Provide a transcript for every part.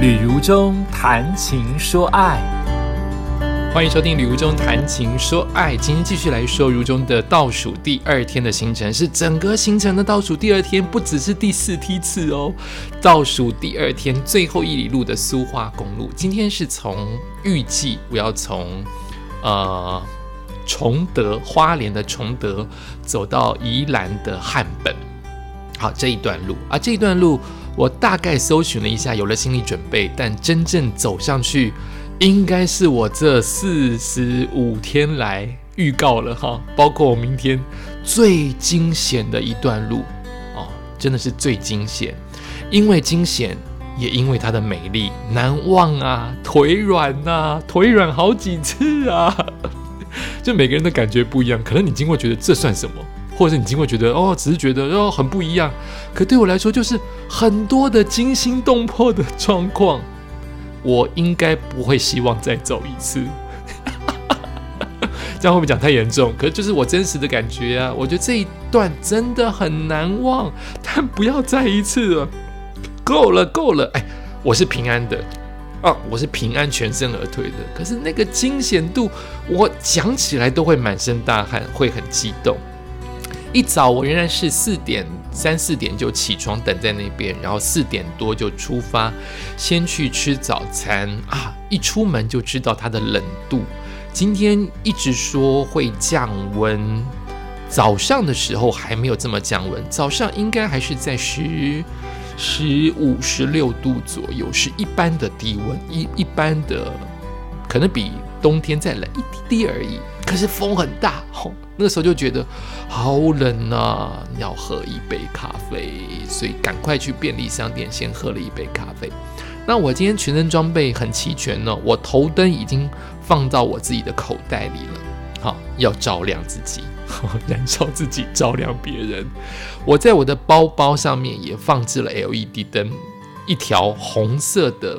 旅如中谈情说爱，欢迎收听《旅如中谈情说爱》。今天继续来说如中的倒数第二天的行程，是整个行程的倒数第二天，不只是第四梯次哦。倒数第二天最后一里路的苏花公路，今天是从预计我要从呃崇德花莲的崇德走到宜兰的汉本。好，这一段路啊，这一段路。我大概搜寻了一下，有了心理准备，但真正走上去，应该是我这四十五天来预告了哈，包括我明天最惊险的一段路。哦，真的是最惊险，因为惊险，也因为它的美丽，难忘啊，腿软呐，腿软好几次啊，就每个人的感觉不一样，可能你经过觉得这算什么？或者你经过觉得哦，只是觉得哦很不一样，可对我来说就是很多的惊心动魄的状况，我应该不会希望再走一次。这样会不会讲太严重？可是就是我真实的感觉啊，我觉得这一段真的很难忘，但不要再一次了，够了够了！哎，我是平安的啊，我是平安全身而退的。可是那个惊险度，我讲起来都会满身大汗，会很激动。一早我仍然是四点三四点就起床等在那边，然后四点多就出发，先去吃早餐啊！一出门就知道它的冷度，今天一直说会降温，早上的时候还没有这么降温，早上应该还是在十十五十六度左右，是一般的低温，一一般的可能比冬天再冷一滴滴而已。可是风很大，吼，那个时候就觉得好冷啊，要喝一杯咖啡，所以赶快去便利商店先喝了一杯咖啡。那我今天全身装备很齐全呢，我头灯已经放到我自己的口袋里了，好，要照亮自己，燃烧自己，照亮别人。我在我的包包上面也放置了 LED 灯，一条红色的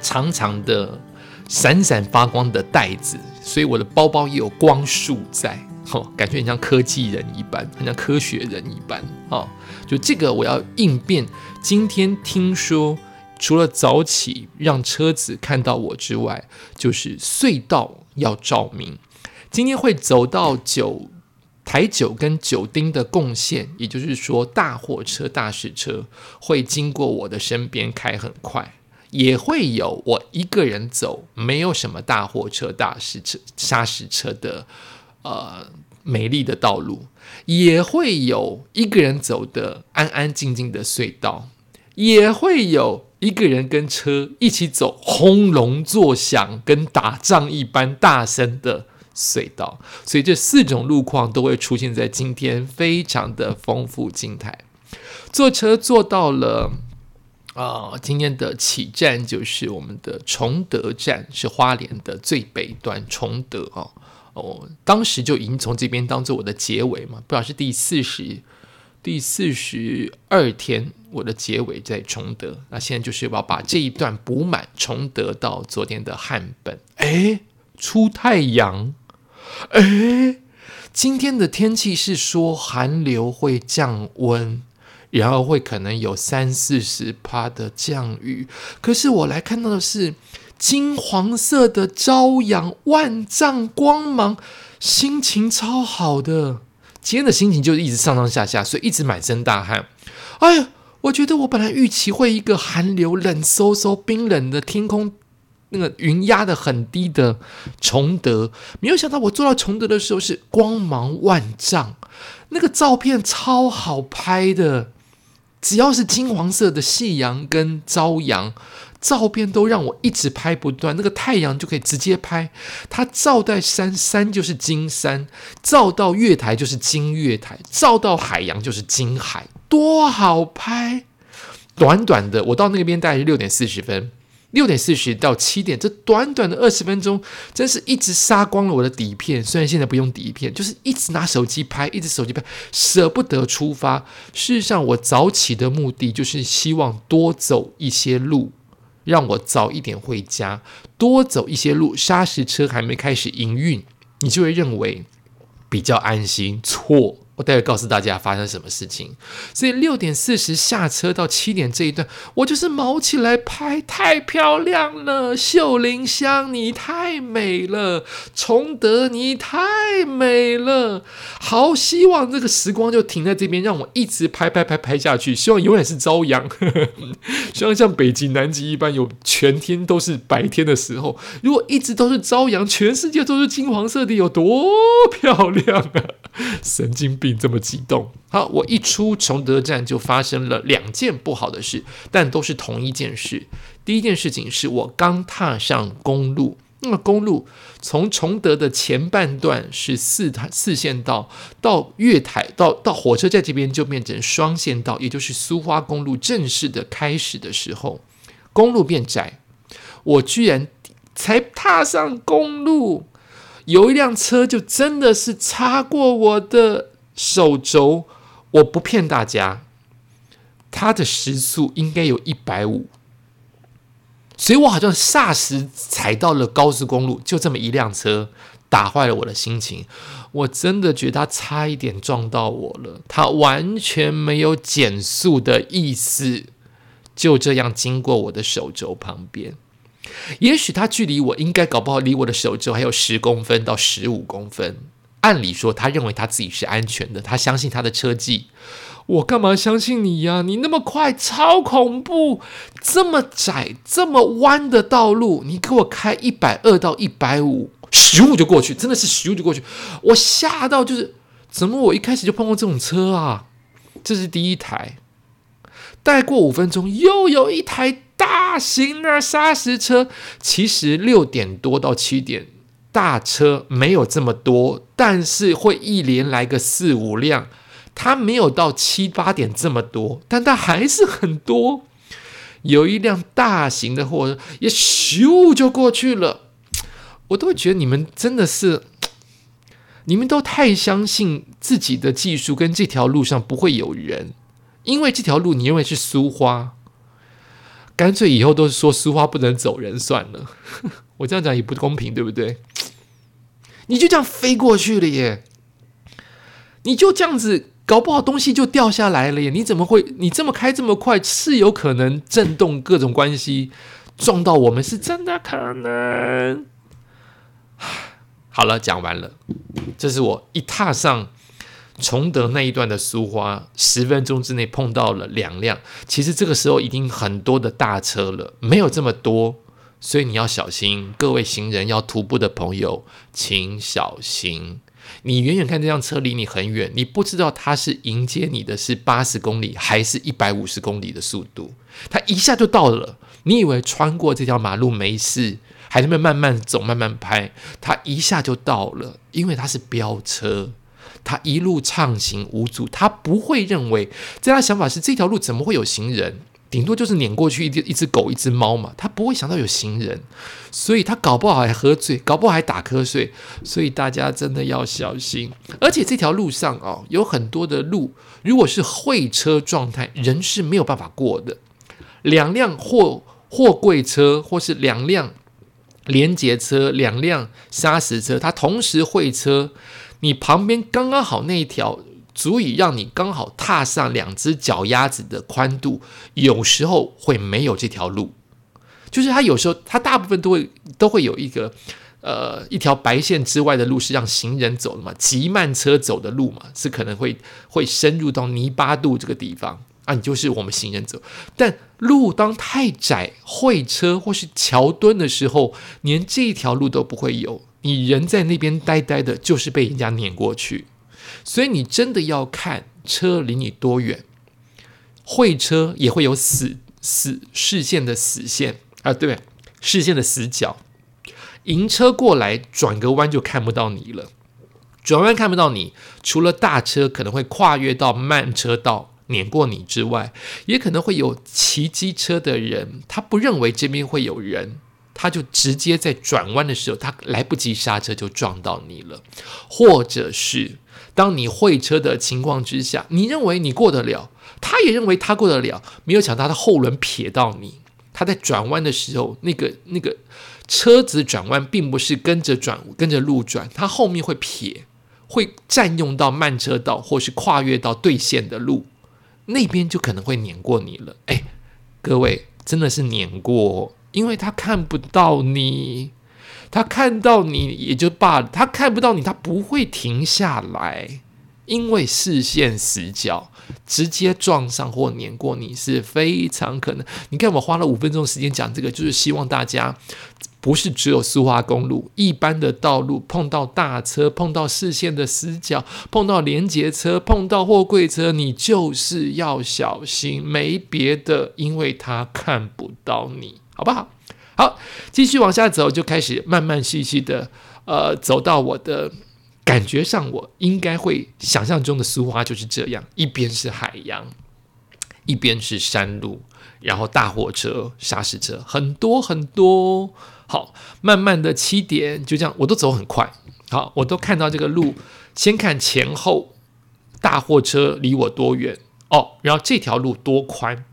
长长的。闪闪发光的袋子，所以我的包包也有光束在，哈，感觉很像科技人一般，很像科学人一般，哈，就这个我要应变。今天听说，除了早起让车子看到我之外，就是隧道要照明。今天会走到九台九跟九丁的共线，也就是说，大货车、大石车会经过我的身边开很快。也会有我一个人走，没有什么大货车、大石车、砂石车的呃美丽的道路，也会有一个人走的安安静静的隧道，也会有一个人跟车一起走轰隆作响、跟打仗一般大声的隧道，所以这四种路况都会出现在今天，非常的丰富精彩。坐车坐到了。啊，今天的起站就是我们的崇德站，是花莲的最北端崇德啊。哦，当时就已经从这边当做我的结尾嘛，不知道是第四十、第四十二天我的结尾在崇德。那现在就是要把这一段补满，崇德到昨天的汉本。哎，出太阳！哎，今天的天气是说寒流会降温。然后会可能有三四十帕的降雨，可是我来看到的是金黄色的朝阳，万丈光芒，心情超好的。今天的心情就是一直上上下下，所以一直满身大汗。哎呀，我觉得我本来预期会一个寒流冷飕飕、冰冷的天空，那个云压的很低的崇德，没有想到我坐到崇德的时候是光芒万丈，那个照片超好拍的。只要是金黄色的夕阳跟朝阳，照片都让我一直拍不断。那个太阳就可以直接拍，它照在山，山就是金山；照到月台就是金月台；照到海洋就是金海，多好拍！短短的，我到那边大概是六点四十分。六点四十到七点，这短短的二十分钟，真是一直杀光了我的底片。虽然现在不用底片，就是一直拿手机拍，一直手机拍，舍不得出发。事实上，我早起的目的就是希望多走一些路，让我早一点回家。多走一些路，砂石车还没开始营运，你就会认为比较安心。错，我待会告诉大家发生什么事情。所以六点四十下车到七点这一段，我就是毛起来拍，太漂亮了！秀林香，你太美了；崇德，你太美了。好希望这个时光就停在这边，让我一直拍拍拍拍下去。希望永远是朝阳，希望像北极、南极一般，有全天都是白天的时候。如果一直都是朝阳，全世界都是金黄色的，有多漂亮啊！神经病。并这么激动。好，我一出崇德站就发生了两件不好的事，但都是同一件事。第一件事情是我刚踏上公路，那么公路从崇德的前半段是四四线道，到月台到到火车站这边就变成双线道，也就是苏花公路正式的开始的时候，公路变窄，我居然才踏上公路，有一辆车就真的是擦过我的。手肘，我不骗大家，它的时速应该有一百五，所以我好像霎时踩到了高速公路，就这么一辆车打坏了我的心情。我真的觉得他差一点撞到我了，他完全没有减速的意思，就这样经过我的手肘旁边。也许他距离我应该搞不好离我的手肘还有十公分到十五公分。按理说，他认为他自己是安全的，他相信他的车技。我干嘛相信你呀？你那么快，超恐怖！这么窄、这么弯的道路，你给我开一百二到一百五，咻就过去，真的是咻就过去。我吓到，就是怎么我一开始就碰到这种车啊？这是第一台。待过五分钟，又有一台大型的砂石车。其实六点多到七点。大车没有这么多，但是会一连来个四五辆。它没有到七八点这么多，但它还是很多。有一辆大型的货车也咻就过去了，我都会觉得你们真的是，你们都太相信自己的技术，跟这条路上不会有人，因为这条路你认为是苏花，干脆以后都是说苏花不能走人算了。我这样讲也不公平，对不对？你就这样飞过去了耶！你就这样子，搞不好东西就掉下来了耶！你怎么会？你这么开这么快，是有可能震动各种关系撞到我们，是真的可能。好了，讲完了。这是我一踏上崇德那一段的苏花，十分钟之内碰到了两辆。其实这个时候已经很多的大车了，没有这么多。所以你要小心，各位行人要徒步的朋友，请小心。你远远看这辆车离你很远，你不知道它是迎接你的是八十公里还是一百五十公里的速度，它一下就到了。你以为穿过这条马路没事，还那慢慢走、慢慢拍，它一下就到了，因为它是飙车，它一路畅行无阻，它不会认为，在他想法是这条路怎么会有行人。顶多就是碾过去一只一只狗一只猫嘛，他不会想到有行人，所以他搞不好还喝醉，搞不好还打瞌睡，所以大家真的要小心。而且这条路上哦，有很多的路，如果是会车状态，人是没有办法过的。两辆货货柜车或是两辆连接车、两辆砂石车，它同时会车，你旁边刚刚好那一条。足以让你刚好踏上两只脚丫子的宽度，有时候会没有这条路，就是它有时候它大部分都会都会有一个呃一条白线之外的路是让行人走的嘛，急慢车走的路嘛，是可能会会深入到泥巴路这个地方。啊，你就是我们行人走，但路当太窄，会车或是桥墩的时候，连这一条路都不会有，你人在那边呆呆的，就是被人家碾过去。所以你真的要看车离你多远，会车也会有死死视线的死线啊，对，视线的死角，迎车过来转个弯就看不到你了，转弯看不到你，除了大车可能会跨越到慢车道碾过你之外，也可能会有骑机车的人，他不认为这边会有人。他就直接在转弯的时候，他来不及刹车就撞到你了，或者是当你会车的情况之下，你认为你过得了，他也认为他过得了，没有想到他的后轮撇到你，他在转弯的时候，那个那个车子转弯并不是跟着转跟着路转，他后面会撇，会占用到慢车道或是跨越到对线的路，那边就可能会碾过你了。哎，各位真的是碾过，因为他看不到你，他看到你也就罢了，他看不到你，他不会停下来。因为视线死角，直接撞上或碾过你是非常可能。你看，我花了五分钟时间讲这个，就是希望大家不是只有苏花公路一般的道路碰到大车、碰到视线的死角、碰到连接车、碰到货柜车，你就是要小心，没别的，因为他看不到你，好不好？好，继续往下走，就开始慢慢细细的，呃，走到我的。感觉上，我应该会想象中的苏花就是这样：一边是海洋，一边是山路，然后大货车、砂石车很多很多。好，慢慢的七点就这样，我都走很快。好，我都看到这个路，先看前后大货车离我多远哦，然后这条路多宽，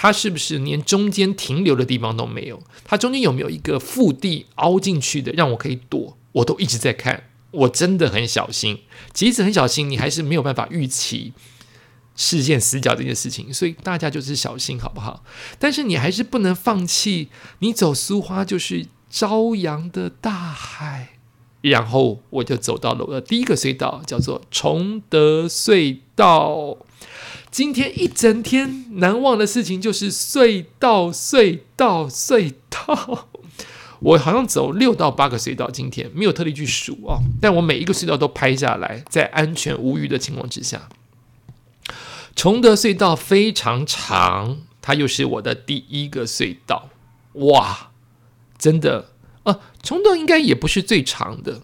它是不是连中间停留的地方都没有？它中间有没有一个腹地凹进去的，让我可以躲？我都一直在看。我真的很小心，即使很小心，你还是没有办法预期视线死角这件事情，所以大家就是小心，好不好？但是你还是不能放弃，你走苏花就是朝阳的大海。然后我就走到了我的第一个隧道，叫做崇德隧道。今天一整天难忘的事情就是隧道，隧道，隧道。我好像走六到八个隧道，今天没有特地去数啊，但我每一个隧道都拍下来，在安全无虞的情况之下。崇德隧道非常长，它又是我的第一个隧道，哇，真的啊！崇德应该也不是最长的，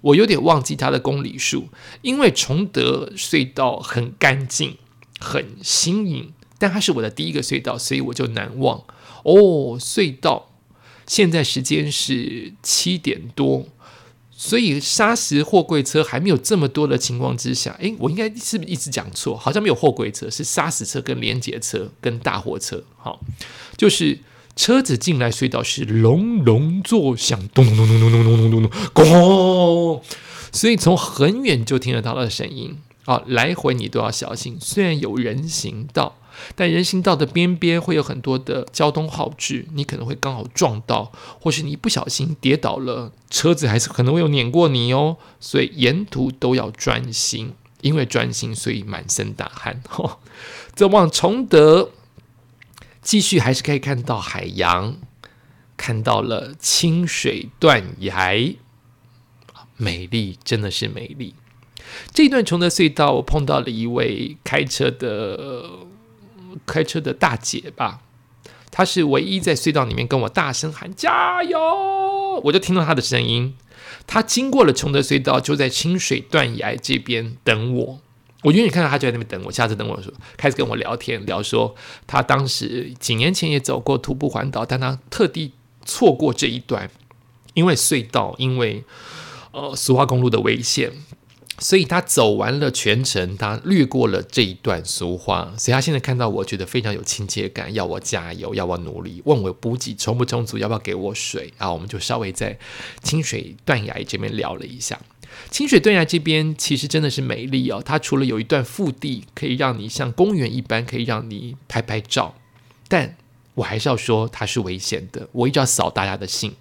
我有点忘记它的公里数，因为崇德隧道很干净、很新颖，但它是我的第一个隧道，所以我就难忘哦，隧道。现在时间是七点多，所以砂石货柜车还没有这么多的情况之下，诶，我应该是不是一直讲错？好像没有货柜车，是砂石车跟连接车跟大货车。好，就是车子进来隧道是隆隆作响，咚咚咚咚咚咚咚咚咚咚，咣！所以从很远就听得到的声音。好，来回你都要小心，虽然有人行道。但人行道的边边会有很多的交通号志，你可能会刚好撞到，或是你不小心跌倒了，车子还是可能会有碾过你哦。所以沿途都要专心，因为专心，所以满身大汗。走往崇德，继续还是可以看到海洋，看到了清水断崖，美丽，真的是美丽。这一段崇德隧道，我碰到了一位开车的。开车的大姐吧，她是唯一在隧道里面跟我大声喊加油，我就听到她的声音。她经过了崇德隧道，就在清水断崖这边等我。我远远看到她就在那边等我，下次等我说开始跟我聊天，聊说她当时几年前也走过徒步环岛，但她特地错过这一段，因为隧道，因为呃苏花公路的危险。所以他走完了全程，他略过了这一段俗话，所以他现在看到我觉得非常有亲切感，要我加油，要我努力，问我补给充不充足，要不要给我水啊？我们就稍微在清水断崖这边聊了一下。清水断崖这边其实真的是美丽哦，它除了有一段腹地可以让你像公园一般可以让你拍拍照，但。我还是要说它是危险的。我一直要扫大家的兴。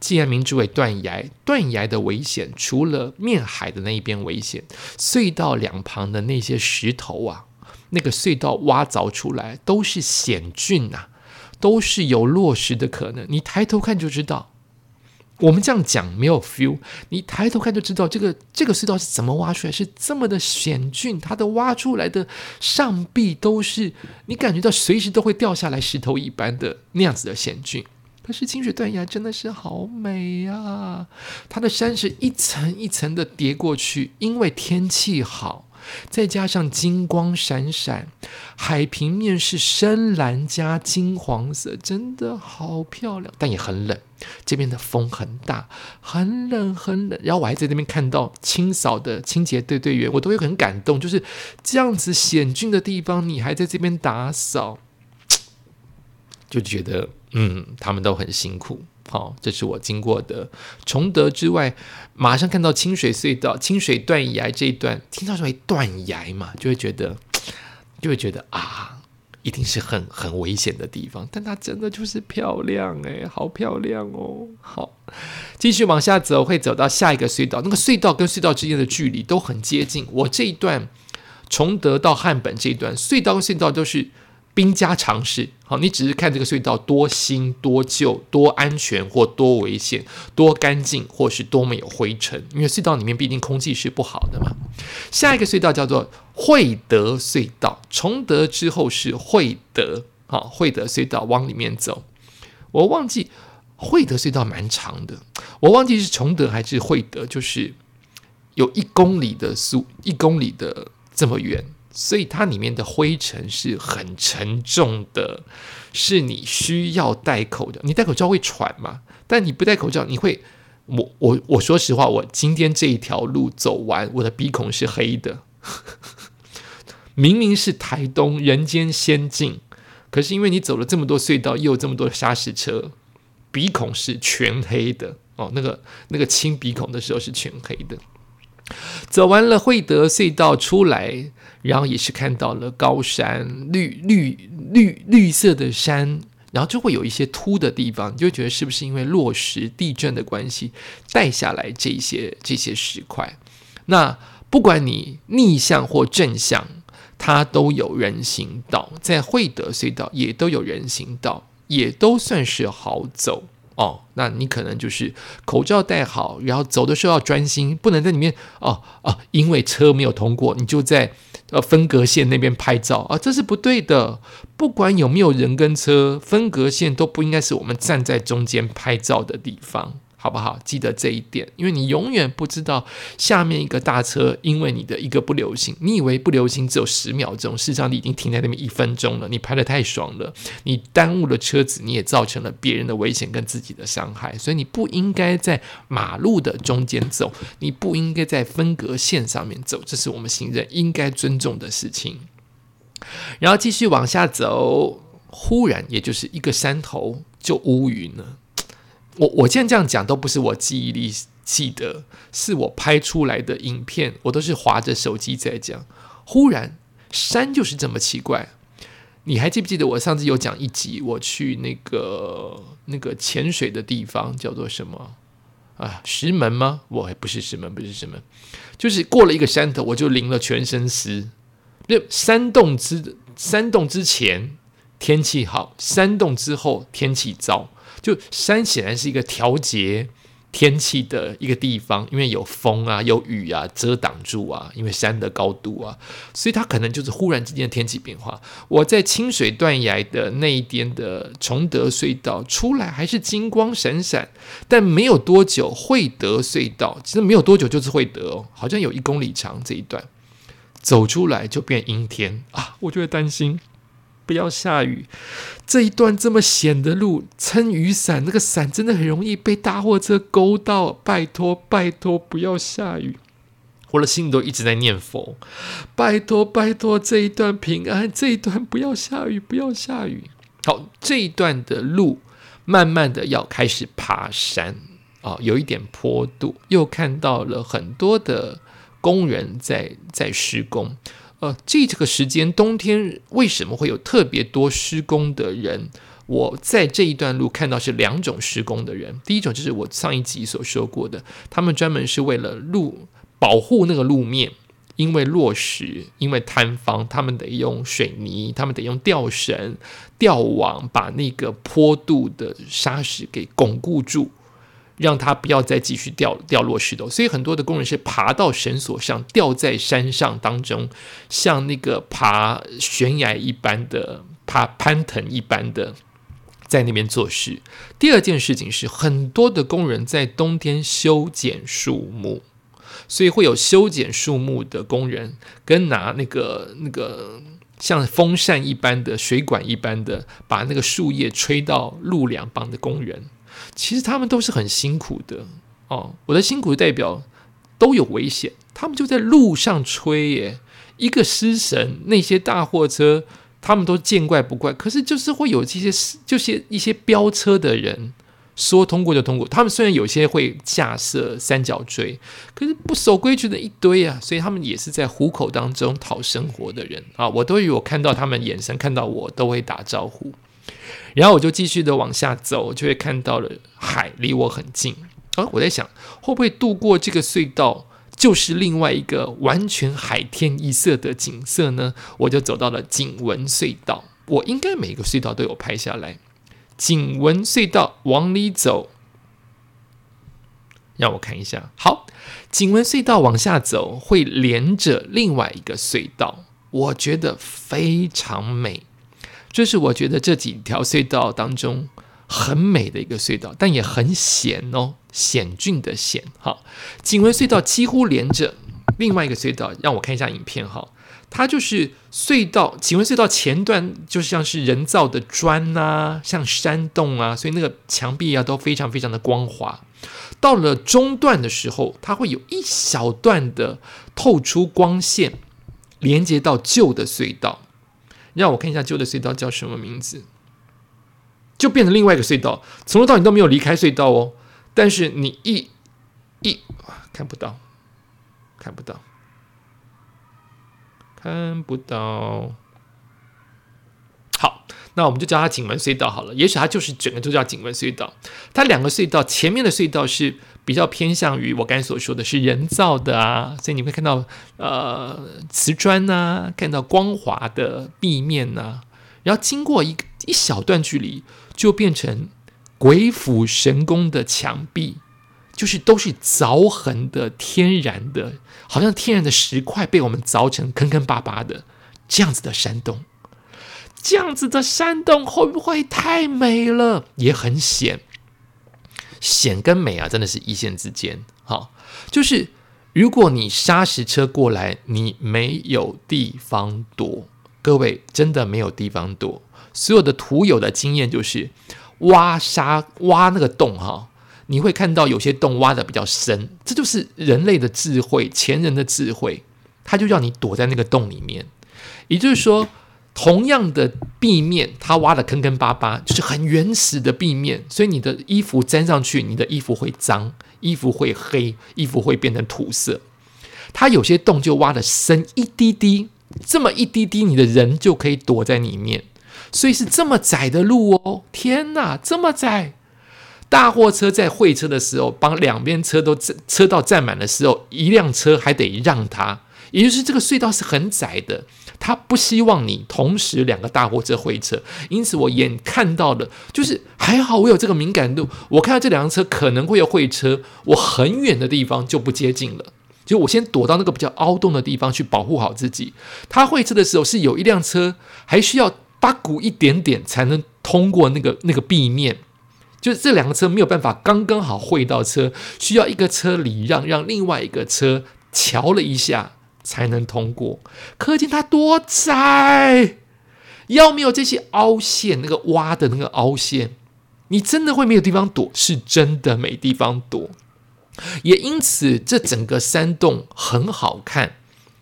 既然名之为断崖，断崖的危险除了面海的那一边危险，隧道两旁的那些石头啊，那个隧道挖凿出来都是险峻呐，都是有落石的可能。你抬头看就知道。我们这样讲没有 feel，你抬头看就知道这个这个隧道是怎么挖出来，是这么的险峻，它的挖出来的上壁都是你感觉到随时都会掉下来石头一般的那样子的险峻。可是清水断崖真的是好美呀，它的山是一层一层的叠过去，因为天气好。再加上金光闪闪，海平面是深蓝加金黄色，真的好漂亮，但也很冷。这边的风很大，很冷很冷。然后我还在那边看到清扫的清洁队队员，我都会很感动。就是这样子险峻的地方，你还在这边打扫，就觉得嗯，他们都很辛苦。好，这是我经过的崇德之外，马上看到清水隧道、清水断崖这一段，听到说断崖嘛，就会觉得，就会觉得啊，一定是很很危险的地方。但它真的就是漂亮诶，好漂亮哦。好，继续往下走，会走到下一个隧道，那个隧道跟隧道之间的距离都很接近。我这一段崇德到汉本这一段隧道跟隧道都是。兵家常事，好，你只是看这个隧道多新、多旧、多安全或多危险、多干净或是多么有灰尘，因为隧道里面毕竟空气是不好的嘛。下一个隧道叫做惠德隧道，崇德之后是惠德，好，惠德隧道往里面走。我忘记惠德隧道蛮长的，我忘记是崇德还是惠德，就是有一公里的速，一公里的这么远。所以它里面的灰尘是很沉重的，是你需要戴口罩。你戴口罩会喘吗？但你不戴口罩，你会……我我我说实话，我今天这一条路走完，我的鼻孔是黑的。明明是台东人间仙境，可是因为你走了这么多隧道，又有这么多的砂石车，鼻孔是全黑的哦。那个那个清鼻孔的时候是全黑的。走完了惠德隧道出来。然后也是看到了高山，绿绿绿绿色的山，然后就会有一些凸的地方，你就觉得是不是因为落石地震的关系带下来这些这些石块？那不管你逆向或正向，它都有人行道，在惠德隧道也都有人行道，也都算是好走。哦，那你可能就是口罩戴好，然后走的时候要专心，不能在里面哦哦，因为车没有通过，你就在呃分隔线那边拍照啊，这是不对的。不管有没有人跟车，分隔线都不应该是我们站在中间拍照的地方。好不好？记得这一点，因为你永远不知道下面一个大车，因为你的一个不留心，你以为不留心只有十秒钟，事实上你已经停在那边一分钟了。你拍的太爽了，你耽误了车子，你也造成了别人的危险跟自己的伤害。所以你不应该在马路的中间走，你不应该在分隔线上面走，这是我们行人应该尊重的事情。然后继续往下走，忽然也就是一个山头就乌云了。我我现在这样讲都不是我记忆力记得，是我拍出来的影片，我都是划着手机在讲。忽然山就是这么奇怪，你还记不记得我上次有讲一集，我去那个那个潜水的地方叫做什么啊？石门吗？我还不是石门，不是石门，就是过了一个山头，我就淋了全身湿。那山洞之山洞之前天气好，山洞之后天气糟。就山显然是一个调节天气的一个地方，因为有风啊、有雨啊遮挡住啊，因为山的高度啊，所以它可能就是忽然之间的天气变化。我在清水断崖的那一边的崇德隧道出来还是金光闪闪，但没有多久惠德隧道其实没有多久就是惠德哦，好像有一公里长这一段走出来就变阴天啊，我就会担心。不要下雨，这一段这么险的路，撑雨伞，那个伞真的很容易被大货车勾到。拜托，拜托，不要下雨！我的心里都一直在念佛，拜托，拜托，这一段平安，这一段不要下雨，不要下雨。好，这一段的路，慢慢的要开始爬山啊，有一点坡度，又看到了很多的工人在在施工。呃，这这个时间冬天为什么会有特别多施工的人？我在这一段路看到是两种施工的人。第一种就是我上一集所说过的，他们专门是为了路保护那个路面，因为落石，因为坍方，他们得用水泥，他们得用吊绳、吊网把那个坡度的沙石给巩固住。让他不要再继续掉掉落石头，所以很多的工人是爬到绳索上，吊在山上当中，像那个爬悬崖一般的爬攀藤一般的，在那边做事。第二件事情是，很多的工人在冬天修剪树木，所以会有修剪树木的工人跟拿那个那个像风扇一般的水管一般的，把那个树叶吹到路两旁的工人。其实他们都是很辛苦的哦。我的辛苦代表都有危险，他们就在路上吹耶。一个失神，那些大货车他们都见怪不怪。可是就是会有这些就是一些飙车的人，说通过就通过。他们虽然有些会架设三角锥，可是不守规矩的一堆啊，所以他们也是在虎口当中讨生活的人啊。我都以为我看到他们眼神，看到我都会打招呼。然后我就继续的往下走，就会看到了海离我很近。啊，我在想，会不会渡过这个隧道，就是另外一个完全海天一色的景色呢？我就走到了景文隧道。我应该每个隧道都有拍下来。景文隧道往里走，让我看一下。好，景文隧道往下走会连着另外一个隧道，我觉得非常美。这是我觉得这几条隧道当中很美的一个隧道，但也很险哦，险峻的险。哈，景文隧道几乎连着另外一个隧道，让我看一下影片哈。它就是隧道，景文隧道前段就像是人造的砖呐，像山洞啊，所以那个墙壁啊都非常非常的光滑。到了中段的时候，它会有一小段的透出光线，连接到旧的隧道。让我看一下旧的隧道叫什么名字，就变成另外一个隧道，从头到尾都没有离开隧道哦。但是你一一看不到，看不到。看不到，那我们就叫它景文隧道好了。也许它就是整个都叫景文隧道。它两个隧道前面的隧道是比较偏向于我刚才所说的是人造的啊，所以你会看到呃瓷砖呐，看到光滑的壁面呐，然后经过一一小段距离，就变成鬼斧神工的墙壁。就是都是凿痕的天然的，好像天然的石块被我们凿成坑坑巴巴的这样子的山洞，这样子的山洞会不会太美了？也很险，险跟美啊，真的是一线之间。好，就是如果你砂石车过来，你没有地方躲，各位真的没有地方躲。所有的土友的经验就是挖沙挖那个洞哈。你会看到有些洞挖的比较深，这就是人类的智慧，前人的智慧，他就让你躲在那个洞里面。也就是说，同样的壁面，它挖的坑坑巴巴，就是很原始的壁面，所以你的衣服粘上去，你的衣服会脏，衣服会黑，衣服会变成土色。它有些洞就挖的深一滴滴，这么一滴滴，你的人就可以躲在里面。所以是这么窄的路哦，天哪，这么窄！大货车在会车的时候，帮两边车都车道占满的时候，一辆车还得让它，也就是这个隧道是很窄的，他不希望你同时两个大货车会车，因此我眼看到的，就是还好我有这个敏感度，我看到这两辆车可能会有会车，我很远的地方就不接近了，就我先躲到那个比较凹洞的地方去保护好自己。他会车的时候是有一辆车还需要八股一点点才能通过那个那个壁面。就是这两个车没有办法刚刚好会到车，需要一个车礼让，让另外一个车瞧了一下才能通过。可见它多窄，要没有这些凹陷，那个挖的那个凹陷，你真的会没有地方躲，是真的没地方躲。也因此，这整个山洞很好看，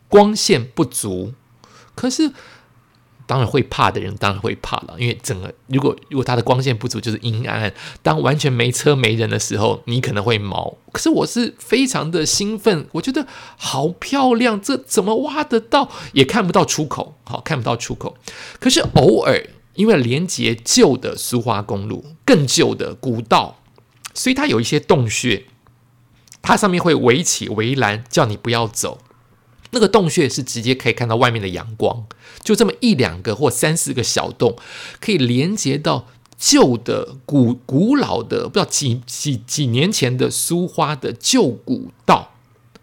光线不足，可是。当然会怕的人当然会怕了，因为整个如果如果它的光线不足，就是阴暗暗。当完全没车没人的时候，你可能会毛。可是我是非常的兴奋，我觉得好漂亮，这怎么挖得到？也看不到出口，好看不到出口。可是偶尔，因为连接旧的苏花公路、更旧的古道，所以它有一些洞穴，它上面会围起围栏，叫你不要走。那个洞穴是直接可以看到外面的阳光，就这么一两个或三四个小洞，可以连接到旧的古古老的不知道几几几年前的苏花的旧古道。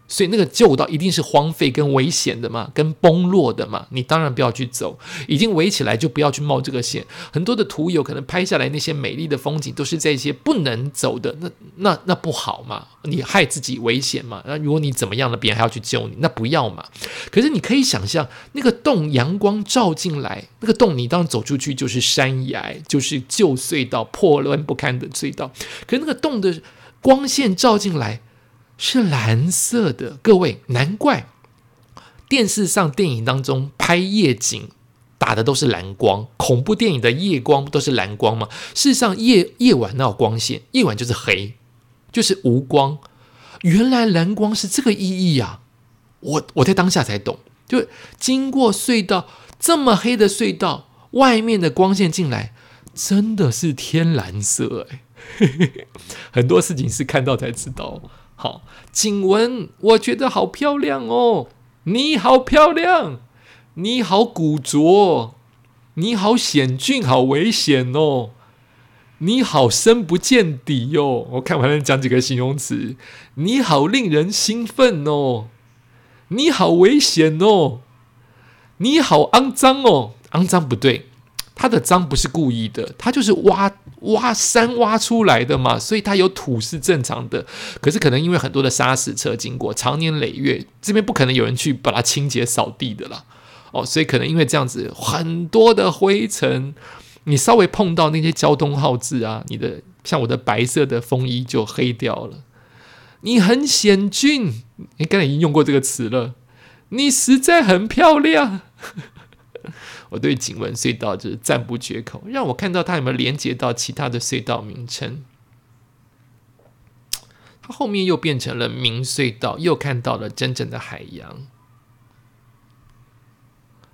所以那个旧道一定是荒废跟危险的嘛，跟崩落的嘛，你当然不要去走。已经围起来就不要去冒这个险。很多的图友可能拍下来那些美丽的风景，都是在一些不能走的，那那那不好嘛，你害自己危险嘛。那如果你怎么样了，别人还要去救你，那不要嘛。可是你可以想象，那个洞阳光照进来，那个洞你当走出去就是山崖，就是旧隧道破烂不堪的隧道。可是那个洞的光线照进来。是蓝色的，各位，难怪电视上、电影当中拍夜景打的都是蓝光，恐怖电影的夜光都是蓝光吗？事实上，夜夜晚那有光线，夜晚就是黑，就是无光。原来蓝光是这个意义呀！我我在当下才懂，就经过隧道这么黑的隧道，外面的光线进来真的是天蓝色哎，很多事情是看到才知道。好，景文，我觉得好漂亮哦，你好漂亮。你好古拙，你好险峻，好危险哦！你好深不见底哟！我看完了讲几个形容词，你好令人兴奋哦！你好危险哦！你好肮脏哦！肮脏不对，它的脏不是故意的，它就是挖挖山挖出来的嘛，所以它有土是正常的。可是可能因为很多的砂石车经过，长年累月，这边不可能有人去把它清洁扫地的啦。哦，所以可能因为这样子，很多的灰尘，你稍微碰到那些交通号志啊，你的像我的白色的风衣就黑掉了。你很险峻，你刚才已经用过这个词了。你实在很漂亮，我对景文隧道就是赞不绝口。让我看到它有没有连接到其他的隧道名称，它后面又变成了明隧道，又看到了真正的海洋。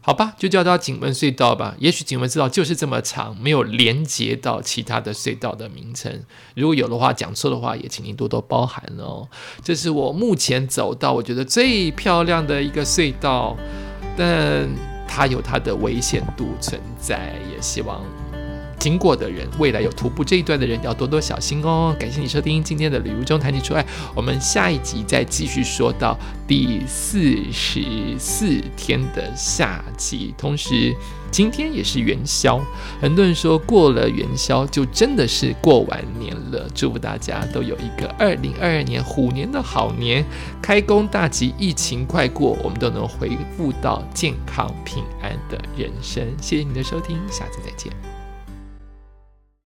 好吧，就叫它景文隧道吧。也许景文隧道就是这么长，没有连接到其他的隧道的名称。如果有的话，讲错的话，也请您多多包涵哦。这是我目前走到我觉得最漂亮的一个隧道，但它有它的危险度存在，也希望。经过的人，未来有徒步这一段的人要多多小心哦。感谢你收听今天的旅途中谈起出爱，我们下一集再继续说到第四十四天的夏季。同时，今天也是元宵，很多人说过了元宵就真的是过完年了。祝福大家都有一个二零二二年虎年的好年，开工大吉，疫情快过，我们都能恢复到健康平安的人生。谢谢你的收听，下次再见。